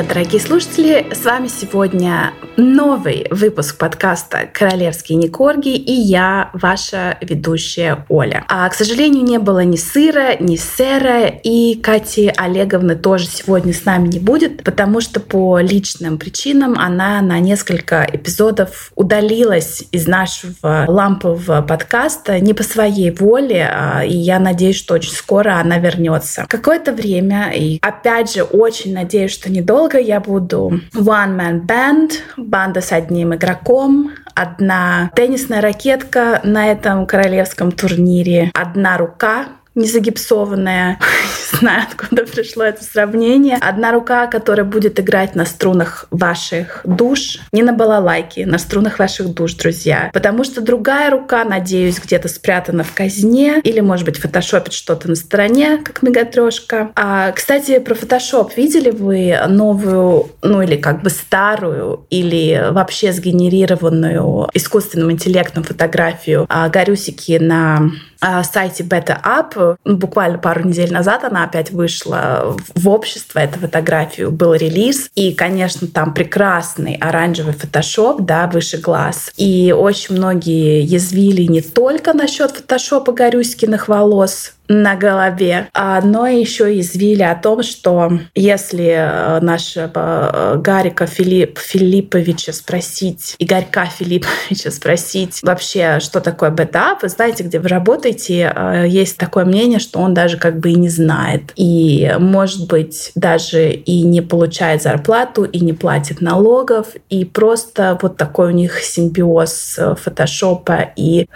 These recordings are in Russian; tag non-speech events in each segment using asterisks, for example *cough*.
Привет, дорогие слушатели! С вами сегодня новый выпуск подкаста «Королевские Никорги» и я, ваша ведущая Оля. А, к сожалению, не было ни сыра, ни сэра, и Кати Олеговны тоже сегодня с нами не будет, потому что по личным причинам она на несколько эпизодов удалилась из нашего лампового подкаста не по своей воле, а, и я надеюсь, что очень скоро она вернется. Какое-то время, и опять же, очень надеюсь, что недолго я буду? One-man band, банда с одним игроком, одна теннисная ракетка на этом королевском турнире, одна рука не загипсованная. *laughs* Не знаю, откуда пришло это сравнение. Одна рука, которая будет играть на струнах ваших душ. Не на балалайке, на струнах ваших душ, друзья. Потому что другая рука, надеюсь, где-то спрятана в казне. Или, может быть, фотошопит что-то на стороне, как мегатрешка. А, кстати, про фотошоп. Видели вы новую, ну или как бы старую, или вообще сгенерированную искусственным интеллектом фотографию а, Горюсики на сайте Beta Up. Буквально пару недель назад она опять вышла в общество, эту фотографию, был релиз. И, конечно, там прекрасный оранжевый фотошоп, да, выше глаз. И очень многие язвили не только насчет фотошопа Горюськиных волос, на голове. А, но еще извили о том, что если э, нашего э, Гарика Филипп, Филипповича спросить, Игорька Филипповича спросить вообще, что такое бетап, вы знаете, где вы работаете, э, есть такое мнение, что он даже как бы и не знает. И, может быть, даже и не получает зарплату, и не платит налогов, и просто вот такой у них симбиоз фотошопа и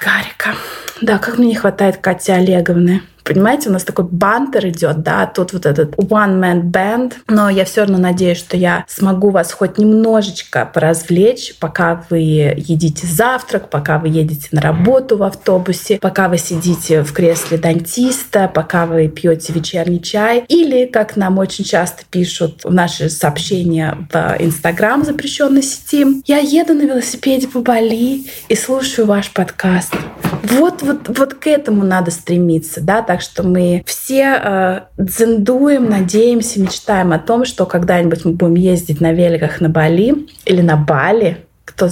Гарика. Да, как мне не хватает Кати Олеговны. Понимаете, у нас такой бантер идет, да, тут вот этот one-man band, но я все равно надеюсь, что я смогу вас хоть немножечко поразвлечь, пока вы едите завтрак, пока вы едете на работу в автобусе, пока вы сидите в кресле дантиста, пока вы пьете вечерний чай, или, как нам очень часто пишут в наши сообщения в Инстаграм запрещенной сети, я еду на велосипеде по Бали и слушаю ваш подкаст. Вот, вот, вот к этому надо стремиться, да, так что мы все э, дзендуем, надеемся, мечтаем о том, что когда-нибудь мы будем ездить на великах на Бали или на Бали, кто,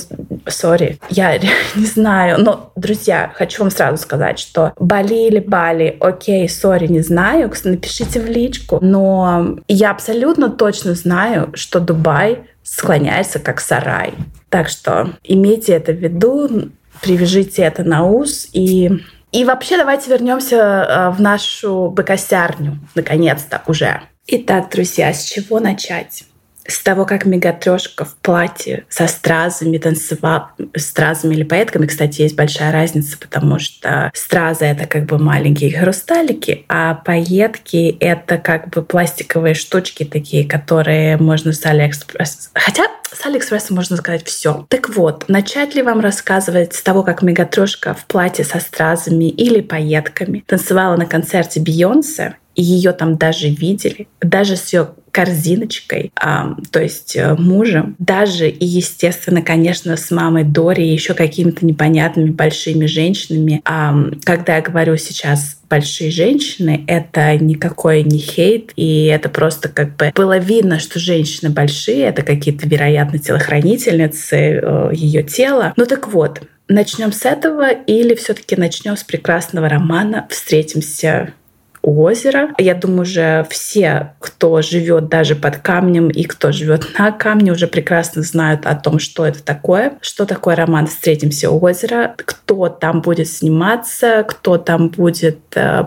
сори, я *laughs* не знаю, но, друзья, хочу вам сразу сказать, что Бали или Бали, окей, сори, не знаю, напишите в личку, но я абсолютно точно знаю, что Дубай склоняется как сарай. Так что имейте это в виду, привяжите это на ус и и вообще давайте вернемся э, в нашу быкосярню, наконец-то уже. Итак, друзья, с чего начать? С того, как Мегатрешка в платье со стразами танцевала, стразами или пайетками, кстати, есть большая разница, потому что стразы — это как бы маленькие хрусталики, а пайетки — это как бы пластиковые штучки такие, которые можно с Алиэкспресс... Хотя с Алиэкспресса можно сказать все. Так вот, начать ли вам рассказывать с того, как Мегатрошка в платье со стразами или пайетками танцевала на концерте Бейонсе, и ее там даже видели, даже с ее корзиночкой, а, то есть э, мужем, даже и, естественно, конечно, с мамой Дори и еще какими-то непонятными большими женщинами. А, когда я говорю сейчас большие женщины, это никакой не хейт, и это просто как бы было видно, что женщины большие, это какие-то, вероятно, телохранительницы э, ее тела. Ну так вот, начнем с этого или все-таки начнем с прекрасного романа «Встретимся у озера. Я думаю, уже все, кто живет даже под камнем и кто живет на камне, уже прекрасно знают о том, что это такое, что такое роман «Встретимся у озера», кто там будет сниматься, кто там будет э,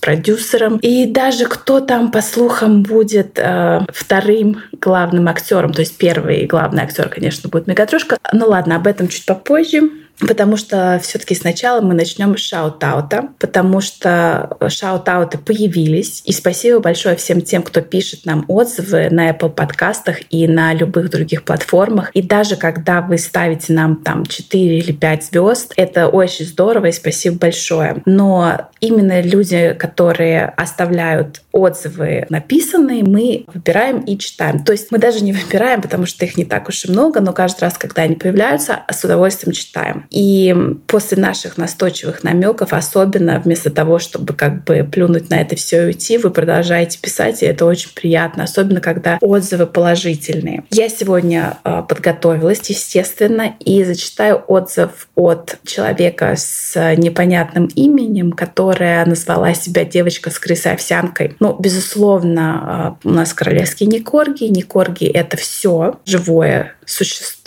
продюсером и даже кто там, по слухам, будет э, вторым главным актером. То есть первый главный актер, конечно, будет Мегатрошка. Ну ладно, об этом чуть попозже. Потому что все-таки сначала мы начнем с шаут-аута, потому что шаут-ауты появились. И спасибо большое всем тем, кто пишет нам отзывы на Apple подкастах и на любых других платформах. И даже когда вы ставите нам там 4 или 5 звезд, это очень здорово и спасибо большое. Но именно люди, которые оставляют отзывы написанные, мы выбираем и читаем. То есть мы даже не выбираем, потому что их не так уж и много, но каждый раз, когда они появляются, с удовольствием читаем. И после наших настойчивых намеков, особенно вместо того, чтобы как бы плюнуть на это все и уйти, вы продолжаете писать, и это очень приятно, особенно когда отзывы положительные. Я сегодня э, подготовилась, естественно, и зачитаю отзыв от человека с непонятным именем, которая назвала себя девочка с крысой-овсянкой. Ну, безусловно, э, у нас королевские не корги. Не корги — это все живое существо,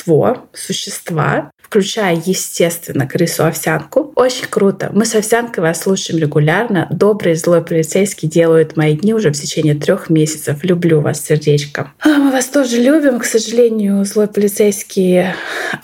существа, включая, естественно, крысу-овсянку. Очень круто. Мы с овсянкой вас слушаем регулярно. Добрый злой полицейский делают мои дни уже в течение трех месяцев. Люблю вас, сердечко. А, мы вас тоже любим. К сожалению, злой полицейский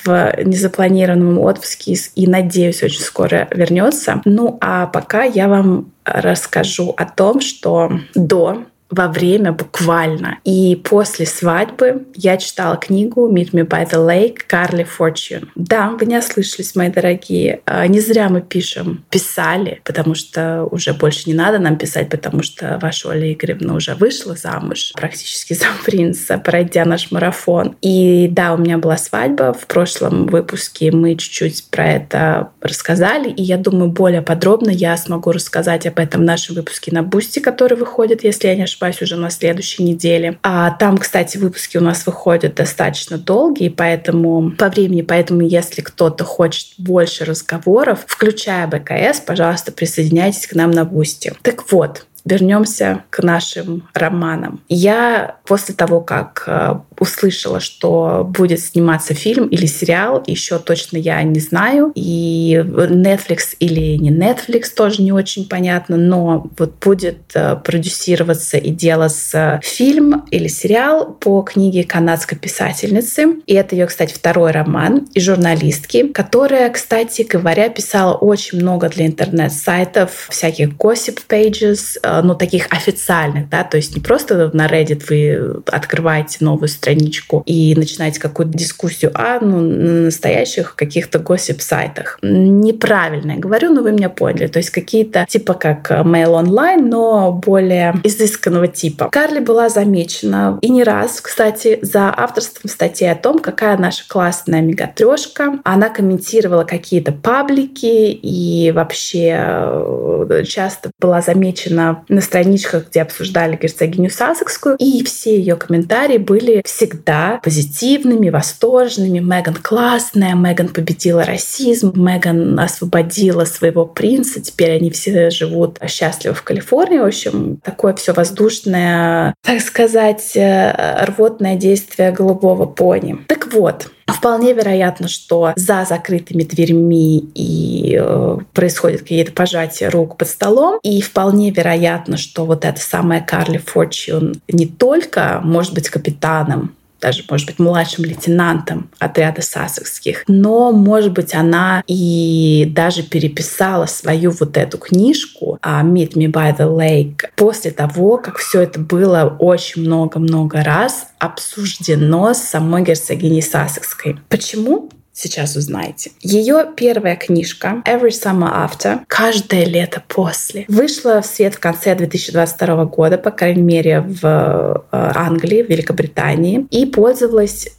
в незапланированном отпуске и, надеюсь, очень скоро вернется. Ну, а пока я вам расскажу о том, что до во время буквально. И после свадьбы я читала книгу «Meet Me by the Lake» Карли Fortune. Да, вы не ослышались, мои дорогие. А, не зря мы пишем «писали», потому что уже больше не надо нам писать, потому что ваша Оля Игоревна уже вышла замуж, практически за принца, пройдя наш марафон. И да, у меня была свадьба. В прошлом выпуске мы чуть-чуть про это рассказали, и я думаю, более подробно я смогу рассказать об этом в нашем выпуске на Бусти, который выходит, если я не ошибаюсь, ошибаюсь, уже на следующей неделе. А там, кстати, выпуски у нас выходят достаточно долгие, поэтому по времени, поэтому если кто-то хочет больше разговоров, включая БКС, пожалуйста, присоединяйтесь к нам на Бусти. Так вот, вернемся к нашим романам. Я после того, как э, услышала, что будет сниматься фильм или сериал, еще точно я не знаю. И Netflix или не Netflix тоже не очень понятно, но вот будет э, продюсироваться и делаться фильм или сериал по книге канадской писательницы. И это ее, кстати, второй роман и журналистки, которая, кстати говоря, писала очень много для интернет-сайтов, всяких gossip pages, э, ну, таких официальных, да, то есть не просто на Reddit вы открываете новую страничку и начинаете какую-то дискуссию, а ну, на настоящих каких-то госсип-сайтах. Неправильно я говорю, но вы меня поняли. То есть какие-то типа как Mail Online, но более изысканного типа. Карли была замечена и не раз, кстати, за авторством статьи о том, какая наша классная мегатрешка. Она комментировала какие-то паблики и вообще э, часто была замечена на страничках, где обсуждали герцогиню Сассекскую, и все ее комментарии были всегда позитивными, восторженными. Меган классная, Меган победила расизм, Меган освободила своего принца, теперь они все живут счастливо в Калифорнии. В общем, такое все воздушное, так сказать, э, рвотное действие голубого пони. Так вот, Вполне вероятно, что за закрытыми дверьми и э, происходят какие-то пожатия рук под столом. И вполне вероятно, что вот эта самая Карли Форчун не только может быть капитаном даже, может быть, младшим лейтенантом отряда сассекских. Но, может быть, она и даже переписала свою вот эту книжку а, «Meet Me by the Lake» после того, как все это было очень много-много раз обсуждено с самой герцогиней Сассекской. Почему? Сейчас узнаете. Ее первая книжка «Every Summer After» «Каждое лето после» вышла в свет в конце 2022 года, по крайней мере, в э, Англии, в Великобритании, и пользовалась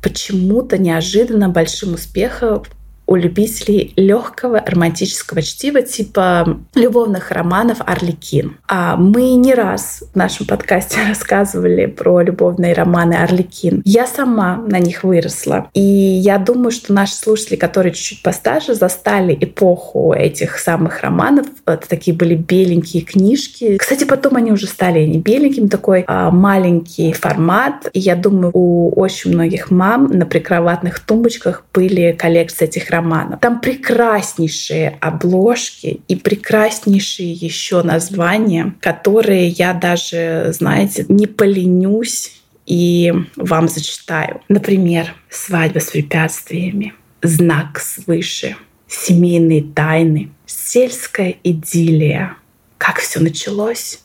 почему-то неожиданно большим успехом у любителей легкого романтического чтива типа любовных романов Орликин. А мы не раз в нашем подкасте *laughs* рассказывали про любовные романы Орликин. Я сама на них выросла. И я думаю, что наши слушатели, которые чуть-чуть постарше, застали эпоху этих самых романов. Это такие были беленькие книжки. Кстати, потом они уже стали не беленькими, такой а, маленький формат. И я думаю, у очень многих мам на прикроватных тумбочках были коллекции этих романов. Там прекраснейшие обложки и прекраснейшие еще названия, которые я даже, знаете, не поленюсь и вам зачитаю. Например, «Свадьба с препятствиями», «Знак свыше», «Семейные тайны», «Сельская идиллия», «Как все началось»,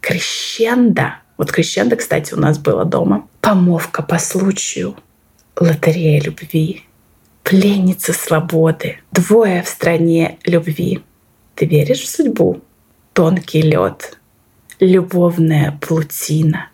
«Крещендо», вот крещендо, кстати, у нас было дома. Помовка по случаю. Лотерея любви пленница свободы, двое в стране любви. Ты веришь в судьбу? Тонкий лед, любовная плутина,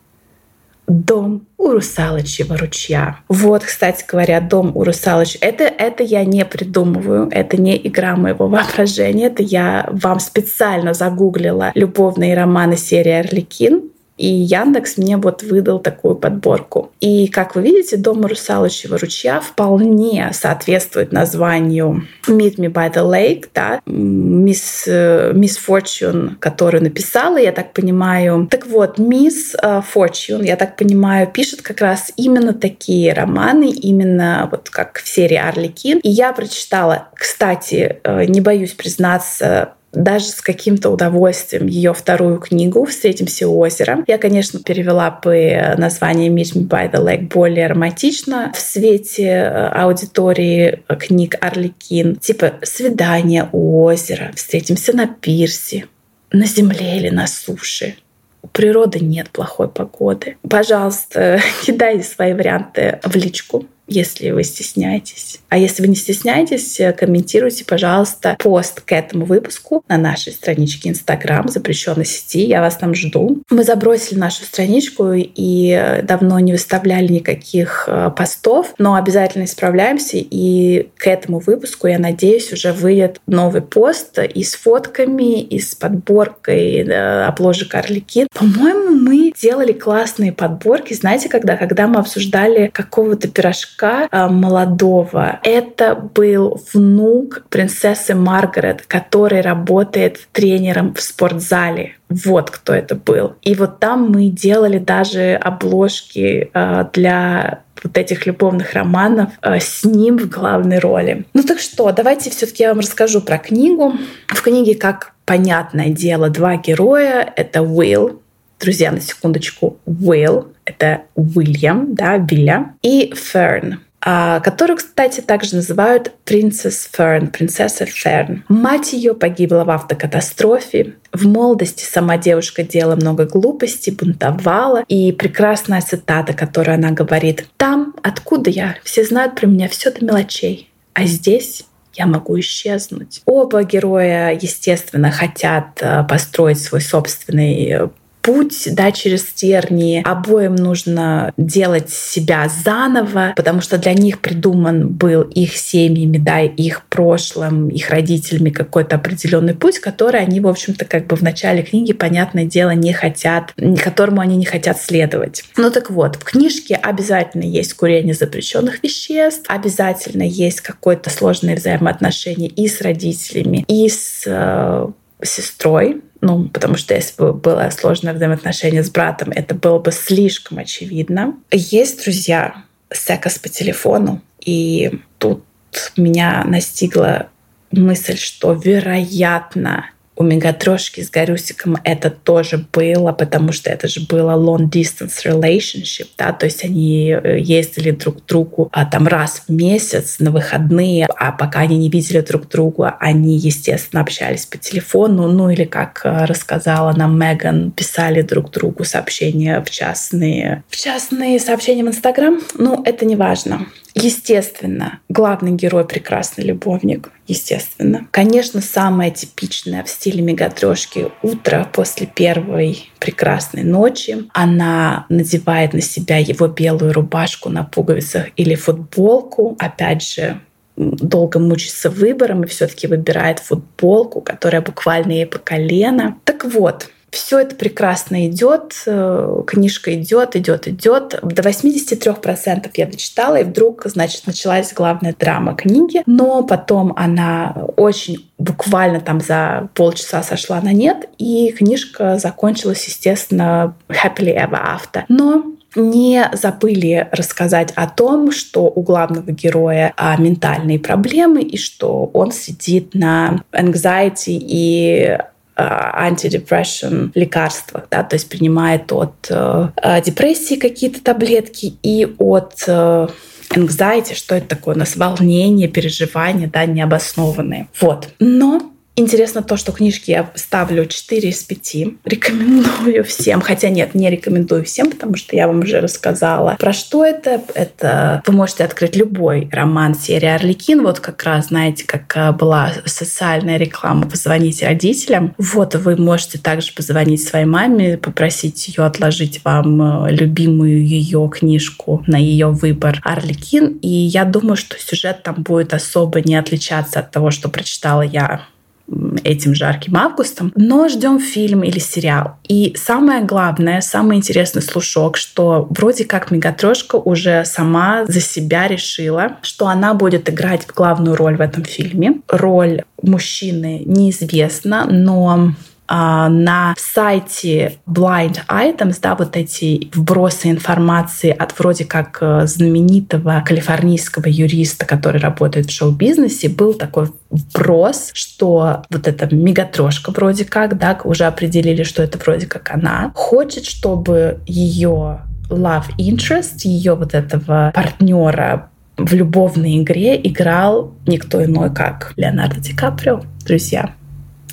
дом у русалочьего ручья. Вот, кстати говоря, дом у русалочьего. Это, это я не придумываю, это не игра моего воображения, это я вам специально загуглила любовные романы серии «Орликин», и Яндекс мне вот выдал такую подборку. И, как вы видите, «Дом русалочьего ручья» вполне соответствует названию «Meet me by the lake», да, мисс, мисс Форчун, которую написала, я так понимаю. Так вот, мисс Форчун, я так понимаю, пишет как раз именно такие романы, именно вот как в серии «Арликин». И я прочитала, кстати, э, не боюсь признаться, даже с каким-то удовольствием ее вторую книгу «Встретимся у озера». Я, конечно, перевела бы название «Meet me by the lake» более романтично в свете э, аудитории книг Арликин. Типа «Свидание у озера», «Встретимся на пирсе», «На земле или на суше». У природы нет плохой погоды. Пожалуйста, *laughs* кидайте свои варианты в личку если вы стесняетесь. А если вы не стесняетесь, э, комментируйте, пожалуйста, пост к этому выпуску на нашей страничке Инстаграм, запрещенной сети. Я вас там жду. Мы забросили нашу страничку и э, давно не выставляли никаких э, постов, но обязательно исправляемся. И к этому выпуску, я надеюсь, уже выйдет новый пост и с фотками, и с подборкой обложек Орликин. По-моему, мы делали классные подборки. Знаете, когда, когда мы обсуждали какого-то пирожка мужика а, молодого. Это был внук принцессы Маргарет, который работает тренером в спортзале. Вот кто это был. И вот там мы делали даже обложки а, для вот этих любовных романов а, с ним в главной роли. Ну так что, давайте все-таки я вам расскажу про книгу. В книге, как понятное дело, два героя. Это Уилл, друзья, на секундочку, Уилл, это Уильям, да, Вилля, и Ферн, а, которую, кстати, также называют принцесс Ферн, принцесса Ферн. Мать ее погибла в автокатастрофе. В молодости сама девушка делала много глупостей, бунтовала. И прекрасная цитата, которую она говорит. «Там, откуда я, все знают про меня все до мелочей. А здесь я могу исчезнуть. Оба героя, естественно, хотят э, построить свой собственный э, путь да, через тернии. Обоим нужно делать себя заново, потому что для них придуман был их семьями, да, их прошлым, их родителями какой-то определенный путь, который они, в общем-то, как бы в начале книги, понятное дело, не хотят, которому они не хотят следовать. Ну так вот, в книжке обязательно есть курение запрещенных веществ, обязательно есть какое-то сложное взаимоотношение и с родителями, и с э, сестрой, ну, потому что если бы было сложное взаимоотношение с братом, это было бы слишком очевидно. Есть, друзья, секс по телефону, и тут меня настигла мысль, что, вероятно, у Мегатрошки с Гарюсиком это тоже было, потому что это же было long distance relationship, да, то есть они э, ездили друг к другу а, там раз в месяц на выходные, а пока они не видели друг друга, они, естественно, общались по телефону, ну или, как э, рассказала нам Меган, писали друг другу сообщения в частные, в частные сообщения в Инстаграм. Ну, это не важно. Естественно, главный герой прекрасный любовник, естественно. Конечно, самое типичное в стиле мегатрешки утро после первой прекрасной ночи. Она надевает на себя его белую рубашку на пуговицах или футболку. Опять же, долго мучится выбором и все-таки выбирает футболку, которая буквально ей по колено. Так вот, все это прекрасно идет, э, книжка идет, идет, идет. До 83% я дочитала, и вдруг, значит, началась главная драма книги. Но потом она очень буквально там за полчаса сошла на нет, и книжка закончилась, естественно, happily ever after. Но не забыли рассказать о том, что у главного героя а, ментальные проблемы и что он сидит на anxiety и антидепрессион лекарствах, да, то есть принимает от э, э, депрессии какие-то таблетки и от э, anxiety, что это такое у нас, волнение, переживания, да, необоснованные. Вот. Но Интересно то, что книжки я ставлю 4 из 5. Рекомендую всем. Хотя нет, не рекомендую всем, потому что я вам уже рассказала. Про что это? Это вы можете открыть любой роман серии «Орликин». Вот как раз, знаете, как э, была социальная реклама «Позвоните родителям». Вот вы можете также позвонить своей маме, попросить ее отложить вам э, любимую ее книжку на ее выбор «Орликин». И я думаю, что сюжет там будет особо не отличаться от того, что прочитала я этим жарким августом, но ждем фильм или сериал. И самое главное, самый интересный слушок, что вроде как Мегатрошка уже сама за себя решила, что она будет играть главную роль в этом фильме. Роль мужчины неизвестна, но на сайте Blind Items, да, вот эти вбросы информации от вроде как э, знаменитого калифорнийского юриста, который работает в шоу-бизнесе, был такой вброс, что вот эта мегатрошка вроде как, да, уже определили, что это вроде как она, хочет, чтобы ее love interest, ее вот этого партнера в любовной игре играл никто иной, как Леонардо Ди Каприо. Друзья,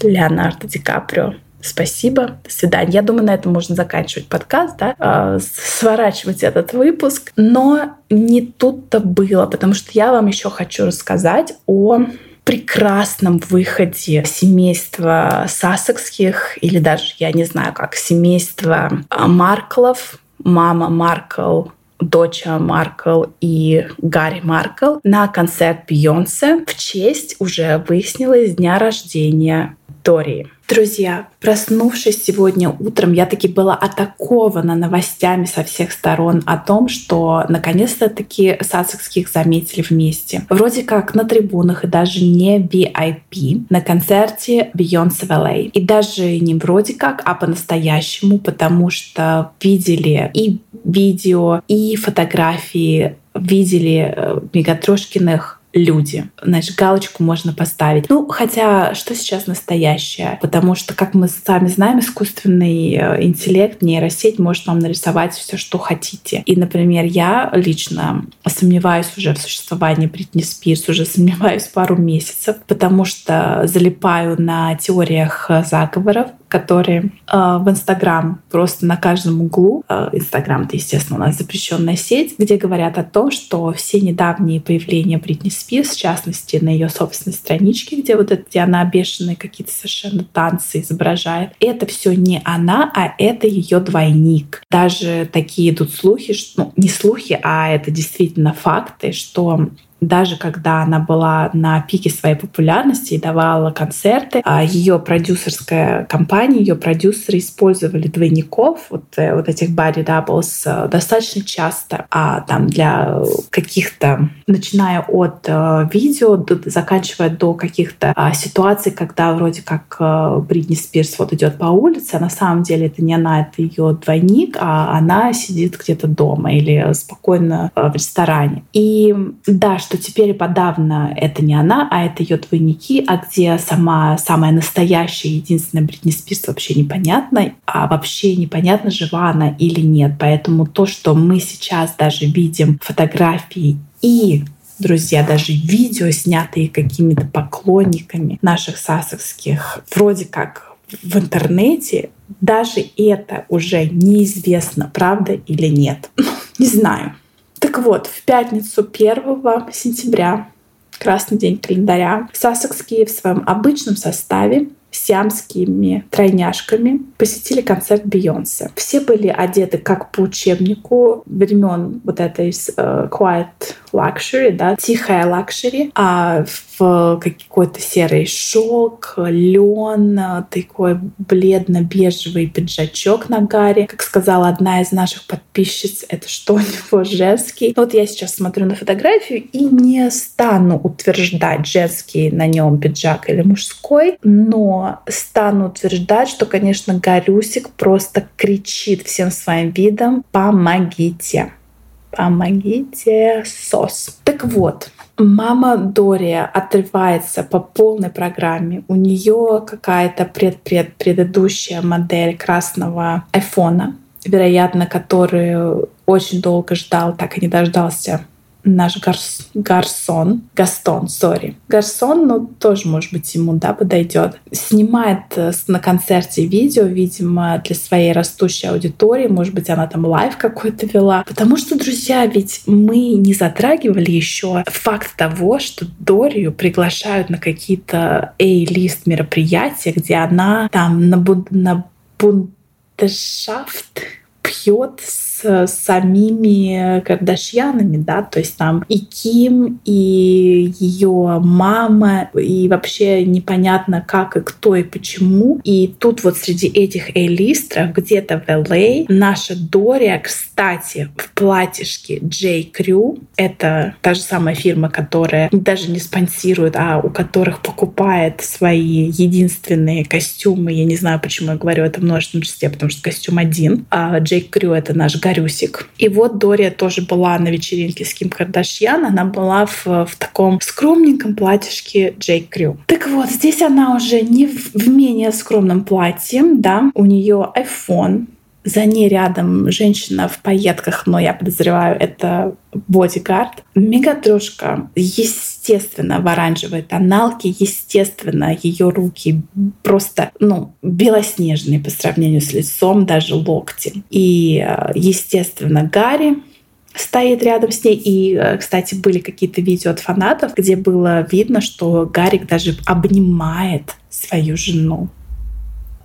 Леонардо Ди Каприо. Спасибо, до свидания. Я думаю, на этом можно заканчивать подкаст, да, э, сворачивать этот выпуск. Но не тут-то было, потому что я вам еще хочу рассказать о прекрасном выходе семейства Сассекских, или даже, я не знаю, как семейство Марклов, мама Маркл, доча Маркл и Гарри Маркл на концерт Бейонсе в честь уже выяснилось дня рождения Тории. Друзья, проснувшись сегодня утром, я таки была атакована новостями со всех сторон о том, что наконец-то таки Сассекских заметили вместе. Вроде как на трибунах и даже не VIP на концерте Beyoncé в LA. И даже не вроде как, а по-настоящему, потому что видели и видео, и фотографии видели э, Мегатрошкиных люди. Значит, галочку можно поставить. Ну, хотя, что сейчас настоящее? Потому что, как мы сами знаем, искусственный э, интеллект, нейросеть может вам нарисовать все, что хотите. И, например, я лично сомневаюсь уже в существовании Бритни Спирс, уже сомневаюсь пару месяцев, потому что залипаю на теориях заговоров, которые э, в Инстаграм просто на каждом углу. Э, Инстаграм, это, естественно, у нас запрещенная сеть, где говорят о том, что все недавние появления Бритни Спирс, в частности, на ее собственной страничке, где вот это, где она бешеные какие-то совершенно танцы изображает, это все не она, а это ее двойник. Даже такие идут слухи, что, ну, не слухи, а это действительно факты, что даже когда она была на пике своей популярности и давала концерты, а ее продюсерская компания, ее продюсеры использовали двойников, вот, э, вот этих body doubles, э, достаточно часто, а там для каких-то, начиная от э, видео, заканчивая до каких-то а, ситуаций, когда вроде как Бритни Спирс вот идет по улице, а на самом деле это не она, это ее двойник, а она сидит где-то дома или спокойно в ресторане. И да, что теперь подавно это не она, а это ее двойники, а где сама самая настоящая, единственная Бритни Спирс вообще непонятно, а вообще непонятно, жива она или нет. Поэтому то, что мы сейчас даже видим фотографии и друзья, даже видео, снятые какими-то поклонниками наших сасовских, вроде как в интернете, даже это уже неизвестно, правда или нет. *laughs* Не знаю. Так вот, в пятницу 1 сентября, красный день календаря, Сассекские в своем обычном составе сиамскими тройняшками посетили концерт Бейонсе. Все были одеты как по учебнику времен вот этой э, Quiet Luxury, да, тихая лакшери, а в какой-то серый шелк, лен, такой бледно-бежевый пиджачок на Гаре. Как сказала одна из наших подписчиц, это что у него женский. Вот я сейчас смотрю на фотографию и не стану утверждать, женский на нем пиджак или мужской, но стану утверждать, что, конечно, Гарюсик просто кричит всем своим видом «Помогите!» Помогите, SOS. Так вот, мама Дория отрывается по полной программе. У нее какая-то пред-пред предыдущая модель красного айфона, вероятно, которую очень долго ждал, так и не дождался наш гарс, гарсон, Гастон, sorry. Гарсон, ну, тоже, может быть, ему, да, подойдет. Снимает э, на концерте видео, видимо, для своей растущей аудитории. Может быть, она там live какой-то вела. Потому что, друзья, ведь мы не затрагивали еще факт того, что Дорию приглашают на какие-то A-лист мероприятия, где она там на, буд на бундешафт пьет с с самими Кардашьянами, да, то есть там и Ким, и ее мама, и вообще непонятно как и кто и почему. И тут вот среди этих эйлистров где-то в LA а наша Дория, кстати, в платьишке J. Crew, это та же самая фирма, которая даже не спонсирует, а у которых покупает свои единственные костюмы. Я не знаю, почему я говорю это в множественном числе, потому что костюм один. А J. Crew — это наш Гарюсик. И вот Дория тоже была на вечеринке с Ким Кардашьян. Она была в, в таком скромненьком платьишке Джей Крю. Так вот, здесь она уже не в, в менее скромном платье, да, у нее iPhone, за ней рядом женщина в пайетках, но я подозреваю, это бодигард. Мегатрошка, естественно, в оранжевой тоналке, естественно, ее руки просто, ну, белоснежные по сравнению с лицом, даже локти. И, э, естественно, Гарри, стоит рядом с ней. И, э, кстати, были какие-то видео от фанатов, где было видно, что Гарик даже обнимает свою жену.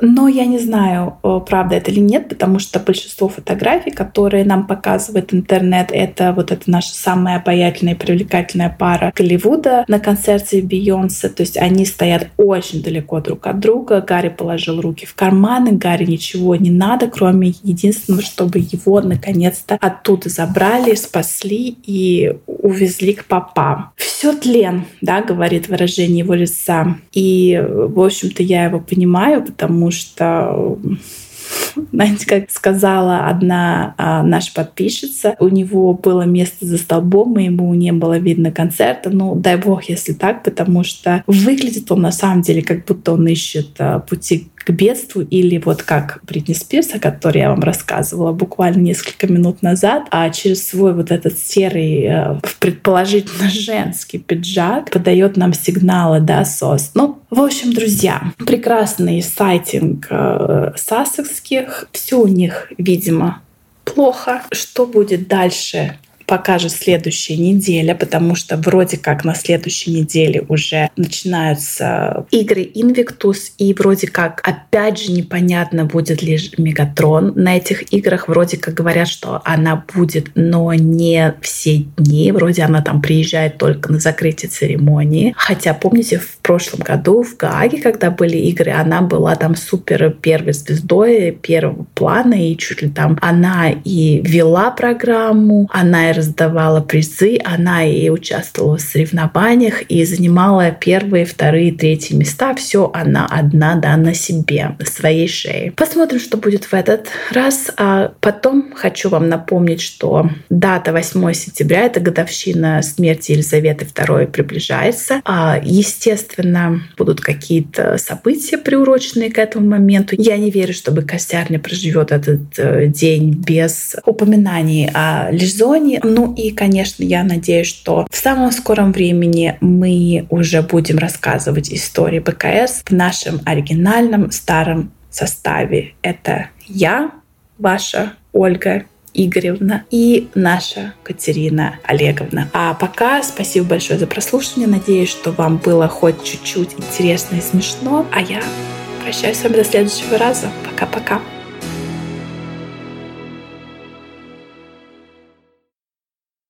Но я не знаю, правда это или нет, потому что большинство фотографий, которые нам показывает интернет, это вот это наша самая обаятельная и привлекательная пара Голливуда на концерте Бейонсе. То есть они стоят очень далеко друг от друга. Гарри положил руки в карманы, Гарри ничего не надо, кроме единственного, чтобы его наконец-то оттуда забрали, спасли и увезли к папам. Все тлен, да, говорит выражение его лица. И, в общем-то, я его понимаю, потому что знаете, как сказала одна а, наша подписчица, у него было место за столбом, и ему не было видно концерта. Ну, дай бог, если так, потому что выглядит он на самом деле, как будто он ищет а, пути к бедству, или вот как Бритни Спирс, о которой я вам рассказывала буквально несколько минут назад, а через свой вот этот серый, э, предположительно женский пиджак подает нам сигналы, да, СОС. Ну, в общем, друзья, прекрасный сайтинг э, сассекских. Все у них, видимо, плохо. Что будет дальше? Покажет следующая неделя, потому что вроде как на следующей неделе уже начинаются игры Invictus, и вроде как опять же непонятно, будет ли Мегатрон на этих играх. Вроде как говорят, что она будет, но не все дни. Вроде она там приезжает только на закрытие церемонии. Хотя, помните, в прошлом году в Гааге, когда были игры, она была там супер первой звездой первого плана, и чуть ли там она и вела программу, она и раздавала призы, она и участвовала в соревнованиях, и занимала первые, вторые, третьи места. Все она одна, да, на себе, на своей шее. Посмотрим, что будет в этот раз. А потом хочу вам напомнить, что дата 8 сентября, это годовщина смерти Елизаветы II приближается. А, естественно, будут какие-то события, приуроченные к этому моменту. Я не верю, чтобы Костярня проживет этот э, день без упоминаний о Лизоне. Ну и, конечно, я надеюсь, что в самом скором времени мы уже будем рассказывать истории БКС в нашем оригинальном старом составе. Это я, ваша Ольга Игоревна и наша Катерина Олеговна. А пока спасибо большое за прослушивание. Надеюсь, что вам было хоть чуть-чуть интересно и смешно. А я прощаюсь с вами до следующего раза. Пока-пока.